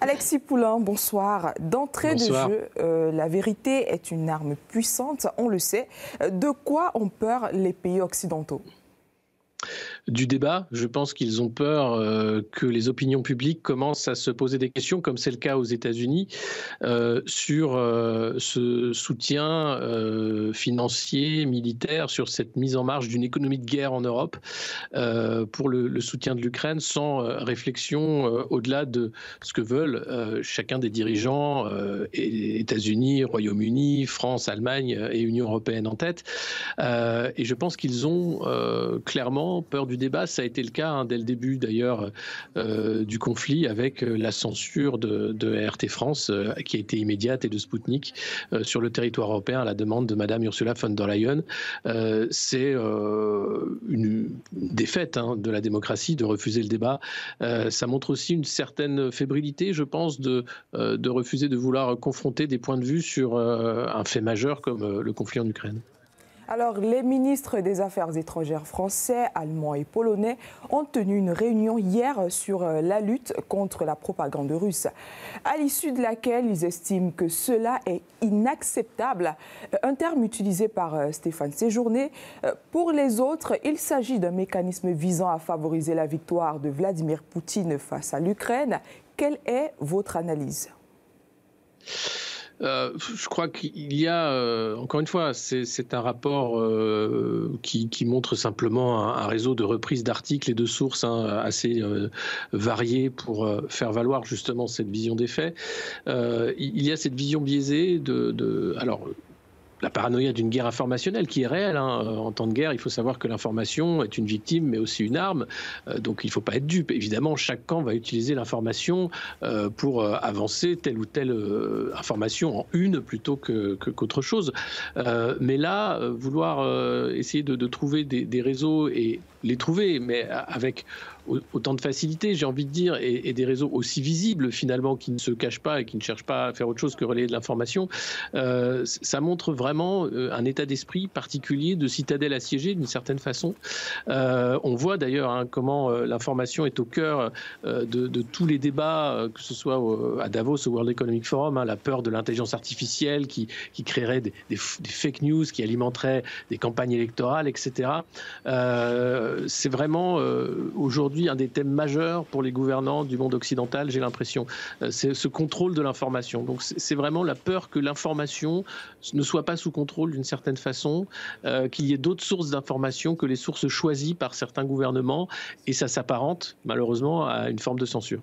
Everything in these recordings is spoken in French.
Alexis Poulain, bonsoir. D'entrée de jeu, euh, la vérité est une arme puissante, on le sait. De quoi ont peur les pays occidentaux? Du débat. Je pense qu'ils ont peur euh, que les opinions publiques commencent à se poser des questions, comme c'est le cas aux États-Unis, euh, sur euh, ce soutien financier, militaire, sur cette mise en marche d'une économie de guerre en Europe pour le, soutien de l'Ukraine, sans réflexion au-delà de ce que veulent chacun des dirigeants, États-Unis, Royaume-Uni, France, Allemagne et Union européenne en tête. et je pense qu'ils ont clairement peur du débat. Ça a été le cas hein, dès le début d'ailleurs euh, du conflit avec euh, la censure de, RT France euh, qui a été immédiate et de Sputnik sur le territoire européen à la demande de Madame Ursula von der Leyen. C'est une défaite hein, de la démocratie de refuser le débat. ça montre aussi une certaine fébrilité, je pense, de, de refuser de vouloir confronter des points de vue sur un fait majeur comme le conflit en Ukraine. Alors, les ministres des Affaires étrangères français, allemands et polonais ont tenu une réunion hier sur euh, la lutte contre la propagande russe, à l'issue de laquelle ils estiment que cela est inacceptable, euh, un terme utilisé par euh, Stéphane Séjourné. Pour les autres, il s'agit d'un mécanisme visant à favoriser la victoire de Vladimir Poutine face à l'Ukraine. Quelle est votre analyse? Euh, je crois qu'il y a, euh, encore une fois, c'est un rapport euh, qui, montre simplement un, réseau de reprises d'articles et de sources hein, assez variées pour faire valoir justement cette vision des faits. il y a cette vision biaisée de, de alors la paranoïa d'une guerre informationnelle qui est réelle. Hein. En temps de guerre, il faut savoir que l'information est une victime, mais aussi une arme. Euh, donc il ne faut pas être dupe. Évidemment, chaque camp va utiliser l'information euh, pour euh, avancer telle ou telle information en une plutôt qu'autre chose. mais là, vouloir essayer de, trouver des, réseaux et les trouver, mais avec autant de facilité, j'ai envie de dire, et, des réseaux aussi visibles finalement qui ne se cachent pas et qui ne cherchent pas à faire autre chose que relayer de l'information, euh, ça montre vraiment euh, un état d'esprit particulier de citadelle assiégée d'une certaine façon. Euh, on voit d'ailleurs hein, comment l'information est au cœur de, tous les débats, que ce soit à Davos, au World Economic Forum, hein, la peur de l'intelligence artificielle qui, créerait des, fake news, qui alimenterait des campagnes électorales, etc. C'est vraiment aujourd'hui un des thèmes majeurs pour les gouvernants du monde occidental, j'ai l'impression. Euh, c'est ce contrôle de l'information. Donc c'est vraiment la peur que l'information ne soit pas sous contrôle d'une certaine façon, euh, qu'il y ait d'autres sources d'information que les sources choisies par certains gouvernements, et ça s'apparente malheureusement à une forme de censure.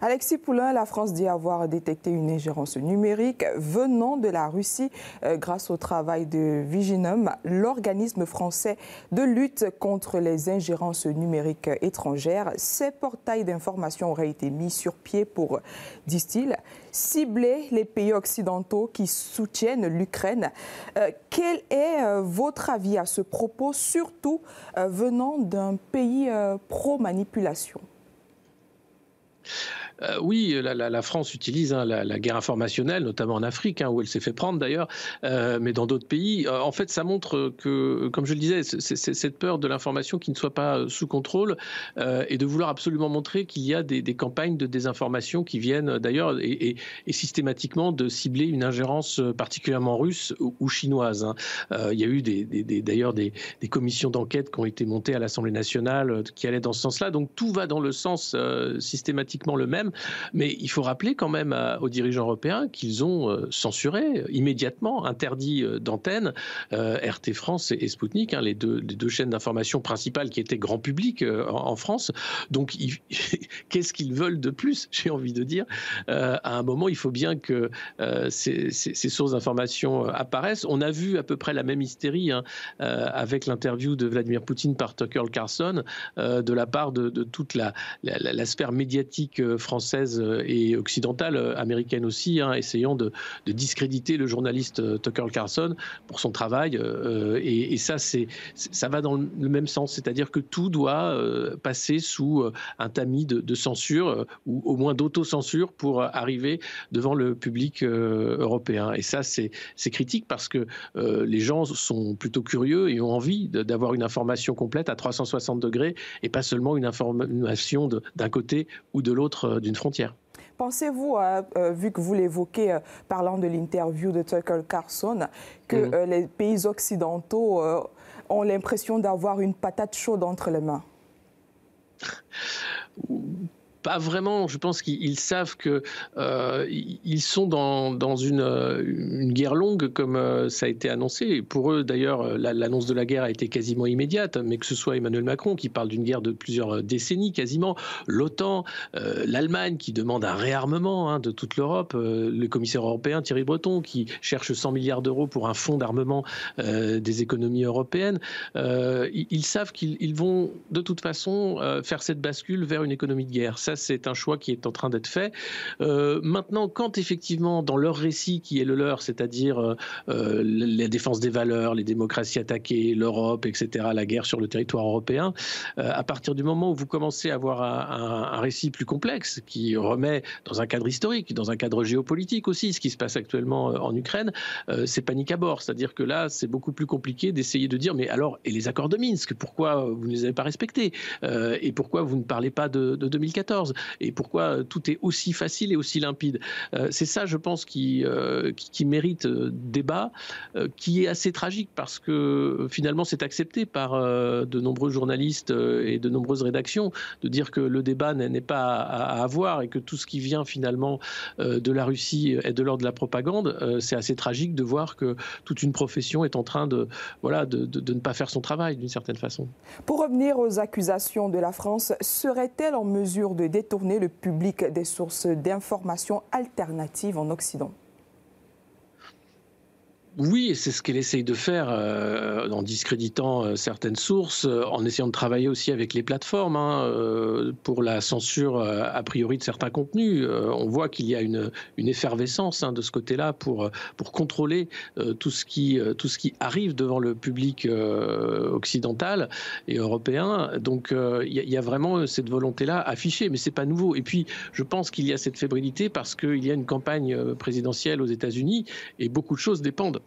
Alexis Poulain, la France dit avoir détecté une ingérence numérique venant de la Russie euh, grâce au travail de Viginum, l'organisme français de lutte contre les ingérences numériques étrangères. Ces portails d'information auraient été mis sur pied pour, disent-ils, cibler les pays occidentaux qui soutiennent l'Ukraine. Euh, quel est euh, votre avis à ce propos, surtout venant d'un pays pro-manipulation? Euh, oui, la, France utilise hein, la, guerre informationnelle, notamment en Afrique, hein, où elle s'est fait prendre d'ailleurs, euh, mais dans d'autres pays. Euh, en fait, ça montre que, comme je le disais, c'est cette peur de l'information qui ne soit pas sous contrôle et de vouloir absolument montrer qu'il y a des, campagnes de désinformation qui viennent d'ailleurs et, systématiquement de cibler une ingérence particulièrement russe ou, chinoise. Hein. il y a eu d'ailleurs des, commissions d'enquête qui ont été montées à l'Assemblée nationale qui allaient dans ce sens-là. Donc tout va dans le sens systématiquement le même. Mais il faut rappeler quand même aux dirigeants européens qu'ils ont euh, censuré immédiatement, interdit euh, d'antenne euh, RT France et, Sputnik, hein, les, deux, chaînes d'information principales qui étaient grand public en, France. Donc, qu'est-ce qu'ils veulent de plus J'ai envie de dire. à un moment, il faut bien que ces, sources d'information apparaissent. On a vu à peu près la même hystérie hein, avec l'interview de Vladimir Poutine par Tucker Carlson de la part de, toute la sphère médiatique française française euh, et occidentale, euh, américaine aussi, hein, essayant de, discréditer le journaliste euh, Tucker Carlson pour son travail. et, ça, c'est, ça va dans le même sens, c'est-à-dire que tout doit passer sous un tamis de, censure ou au moins d'autocensure pour arriver devant le public européen. Et ça, c'est, critique parce que les gens sont plutôt curieux et ont envie d'avoir une information complète à 360 degrés et pas seulement une information d'un côté ou de l'autre d'une frontière. Pensez-vous, vu que vous l'évoquez parlant de l'interview de Tucker Carlson, que mm. les pays occidentaux ont l'impression d'avoir une patate chaude entre les mains? Pas vraiment. Je pense qu'ils savent que euh, ils sont dans, dans une, euh, guerre longue, comme euh, ça a été annoncé. pour eux, d'ailleurs, l'annonce de la guerre a été quasiment immédiate. Mais que ce soit Emmanuel Macron qui parle d'une guerre de plusieurs décennies, quasiment, l'OTAN, l'Allemagne qui demande un réarmement hein, de toute l'Europe, le commissaire européen Thierry Breton qui cherche 100 milliards d'euros pour un fonds d'armement des économies européennes. ils savent qu'ils vont de toute façon faire cette bascule vers une économie de guerre ça, c'est un choix qui est en train d'être fait. Euh, maintenant, quand effectivement, dans leur récit qui est le leur, c'est-à-dire euh, euh, la défense des valeurs, les démocraties attaquées, l'Europe, etc., la guerre sur le territoire européen, à partir du moment où vous commencez à avoir un, récit plus complexe qui remet dans un cadre historique, dans un cadre géopolitique aussi, ce qui se passe actuellement en Ukraine, c'est panique à bord. C'est-à-dire que là, c'est beaucoup plus compliqué d'essayer de dire, mais alors, et les accords de Minsk, pourquoi vous ne les avez pas respectés? Et pourquoi vous ne parlez pas de 2014 et pourquoi tout est aussi facile et aussi limpide. Euh, c'est ça, je pense, qui, euh, qui, mérite euh, débat, qui est assez tragique parce que finalement c'est accepté par de nombreux journalistes et de nombreuses rédactions de dire que le débat n'est pas à, avoir et que tout ce qui vient finalement de la Russie est de l'ordre de la propagande. C'est assez tragique de voir que toute une profession est en train de, voilà, de, de ne pas faire son travail d'une certaine façon. Pour revenir aux accusations de la France, serait-elle en mesure de détourner le public des sources d'informations alternatives en Occident oui, c'est ce qu'elle essaye de faire euh, en discréditant euh, certaines sources, euh, en essayant de travailler aussi avec les plateformes hein, pour la censure a priori de certains contenus. on voit qu'il y a une, effervescence hein, de ce côté-là pour, pour contrôler tout, ce qui, tout ce qui arrive devant le public occidental et européen. Donc il y, a vraiment cette volonté-là affichée, mais c'est pas nouveau. Et puis je pense qu'il y a cette fébrilité parce qu'il y a une campagne présidentielle aux États-Unis et beaucoup de choses dépendent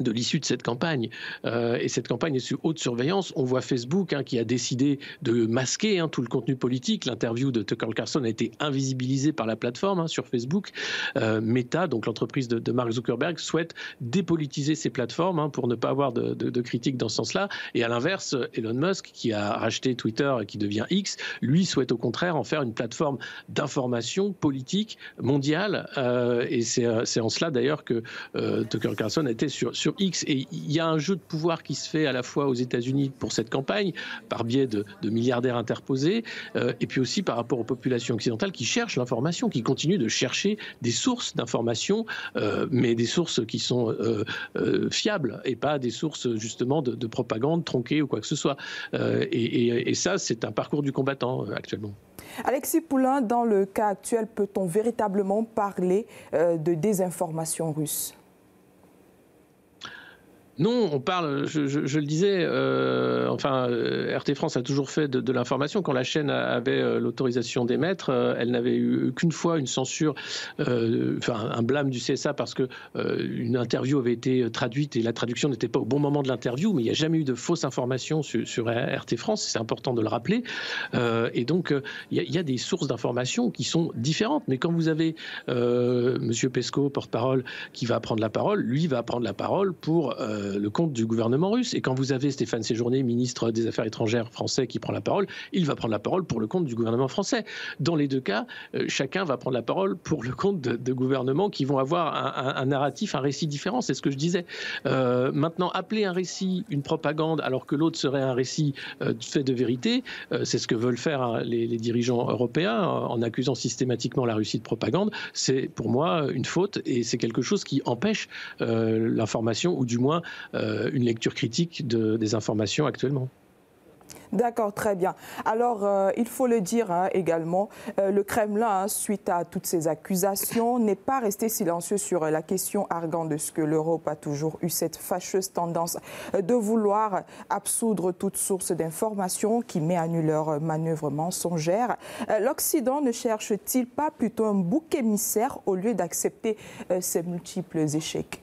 de l'issue de cette campagne. Euh, et cette campagne est sous haute surveillance. On voit Facebook hein, qui a décidé de masquer hein, tout le contenu politique. L'interview de Tucker Carlson a été invisibilisée par la plateforme hein, sur Facebook. Euh, Meta, donc l'entreprise de, Mark Zuckerberg, souhaite dépolitiser ces plateformes pour ne pas avoir de, de, critiques dans ce sens-là. Et à l'inverse, Elon Musk, qui a racheté Twitter et qui devient X, lui souhaite au contraire en faire une plateforme d'information politique mondiale. Euh, et c'est en cela d'ailleurs que Tucker Carlson a été sur X. Et il y a un jeu de pouvoir qui se fait à la fois aux États-Unis pour cette campagne, par biais de, milliardaires interposés, euh, et puis aussi par rapport aux populations occidentales qui cherchent l'information, qui continuent de chercher des sources d'information, euh, mais des sources qui sont euh, fiables et pas des sources justement de, propagande tronquée ou quoi que ce soit. Et, et, ça, c'est un parcours du combattant actuellement. Alexis Poulain, dans le cas actuel, peut-on véritablement parler de désinformation russe? Non, on parle, je, le disais, euh, enfin, euh, RT France a toujours fait de, l'information. Quand la chaîne avait euh, l'autorisation d'émettre, elle n'avait eu qu'une fois une censure, enfin, un blâme du CSA parce que une interview avait été traduite et la traduction n'était pas au bon moment de l'interview, mais il n'y a jamais eu de fausse information sur, RT France, c'est important de le rappeler. et donc, il y, a des sources d'information qui sont différentes. Mais quand vous avez Monsieur Pesco, porte-parole, qui va prendre la parole, lui va prendre la parole pour euh, le compte du gouvernement russe. Et quand vous avez Stéphane Séjourné, ministre des Affaires étrangères français, qui prend la parole, il va prendre la parole pour le compte du gouvernement français. Dans les deux cas, euh, chacun va prendre la parole pour le compte de, gouvernements qui vont avoir un, narratif, un récit différent. C'est ce que je disais. Euh, maintenant, appeler un récit une propagande alors que l'autre serait un récit fait de vérité, c'est ce que veulent faire hein, les, dirigeants européens en accusant systématiquement la Russie de propagande. C'est pour moi une faute et c'est quelque chose qui empêche l'information ou du moins euh, une lecture critique de, des informations actuellement. D'accord, très bien. Alors, euh, il faut le dire hein, également, euh, le Kremlin, hein, suite à toutes ces accusations, n'est pas resté silencieux sur la question arguant de ce que l'Europe a toujours eu cette fâcheuse tendance de vouloir absoudre toute source d'information qui met à nu leur manœuvre mensongère. L'Occident ne cherche-t-il pas plutôt un bouc émissaire au lieu d'accepter ces multiples échecs?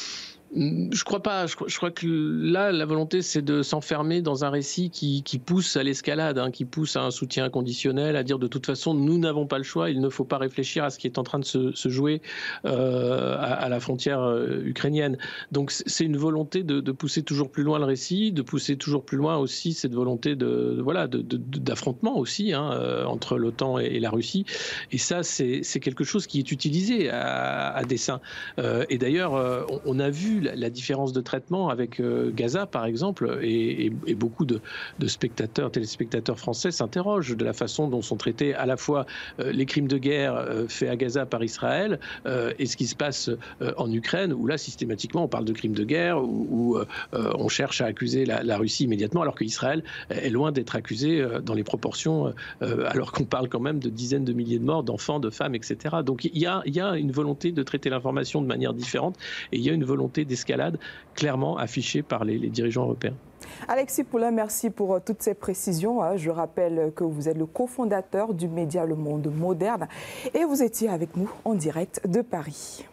je crois pas. Je, crois que là, la volonté, c'est de s'enfermer dans un récit qui, pousse à l'escalade, hein, qui pousse à un soutien inconditionnel, à dire de toute façon, nous n'avons pas le choix. Il ne faut pas réfléchir à ce qui est en train de se, jouer euh, à, la frontière euh, ukrainienne. Donc, c'est une volonté de, pousser toujours plus loin le récit, de pousser toujours plus loin aussi cette volonté de, voilà d'affrontement aussi hein, euh, entre l'OTAN et, la Russie. Et ça, c'est quelque chose qui est utilisé à, dessein. et d'ailleurs, on a vu la, différence de traitement avec euh, Gaza, par exemple, et, beaucoup de, spectateurs, téléspectateurs français s'interrogent de la façon dont sont traités à la fois euh, les crimes de guerre euh, faits à Gaza par Israël et ce qui se passe en Ukraine, où là, systématiquement, on parle de crimes de guerre, où, on cherche à accuser la, Russie immédiatement, alors qu'Israël est loin d'être accusé dans les proportions, alors qu'on parle quand même de dizaines de milliers de morts, d'enfants, de femmes, etc. Donc il y a, il y a une volonté de traiter l'information de manière différente et il y a une volonté d'escalade clairement affichée par les, dirigeants européens. Alexis Poulain, merci pour euh, toutes ces précisions. Hein. Je rappelle que vous êtes le cofondateur du média Le Monde Moderne et vous étiez avec nous en direct de Paris.